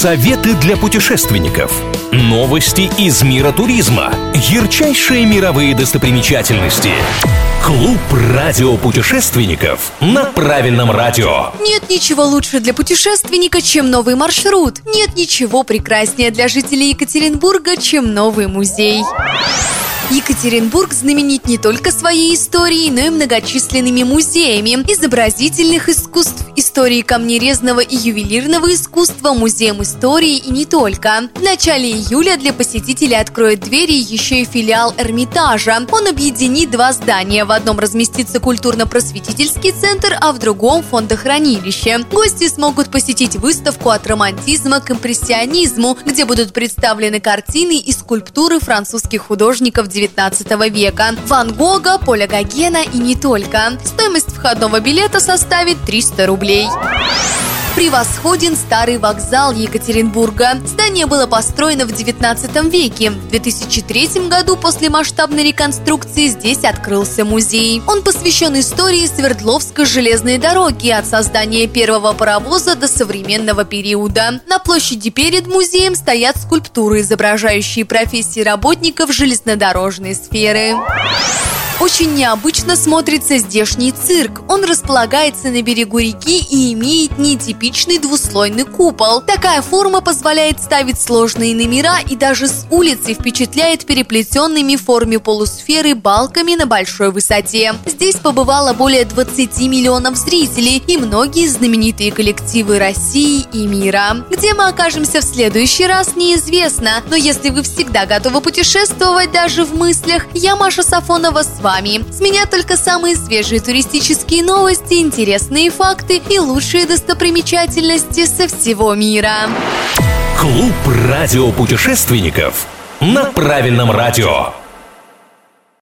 Советы для путешественников. Новости из мира туризма. Ярчайшие мировые достопримечательности. Клуб радиопутешественников на правильном радио. Нет ничего лучше для путешественника, чем новый маршрут. Нет ничего прекраснее для жителей Екатеринбурга, чем новый музей. Екатеринбург знаменит не только своей историей, но и многочисленными музеями изобразительных искусств, истории камнерезного и ювелирного искусства, музеем истории и не только. В начале июля для посетителей откроет двери еще и филиал Эрмитажа. Он объединит два здания. В одном разместится культурно-просветительский центр, а в другом – фондохранилище. Гости смогут посетить выставку от романтизма к импрессионизму, где будут представлены картины и скульптуры французских художников 19 века, Ван Гога, Поля Гогена и не только. Стоимость входного билета составит 300 рублей превосходен старый вокзал Екатеринбурга. Здание было построено в 19 веке. В 2003 году после масштабной реконструкции здесь открылся музей. Он посвящен истории Свердловской железной дороги от создания первого паровоза до современного периода. На площади перед музеем стоят скульптуры, изображающие профессии работников железнодорожной сферы. Очень необычно смотрится здешний цирк. Он располагается на берегу реки и имеет нетипичный двуслойный купол. Такая форма позволяет ставить сложные номера и даже с улицы впечатляет переплетенными в форме полусферы балками на большой высоте. Здесь побывало более 20 миллионов зрителей и многие знаменитые коллективы России и мира. Где мы окажемся в следующий раз, неизвестно. Но если вы всегда готовы путешествовать даже в мыслях, я Маша Сафонова с вами вами. С меня только самые свежие туристические новости, интересные факты и лучшие достопримечательности со всего мира. Клуб радиопутешественников на правильном радио.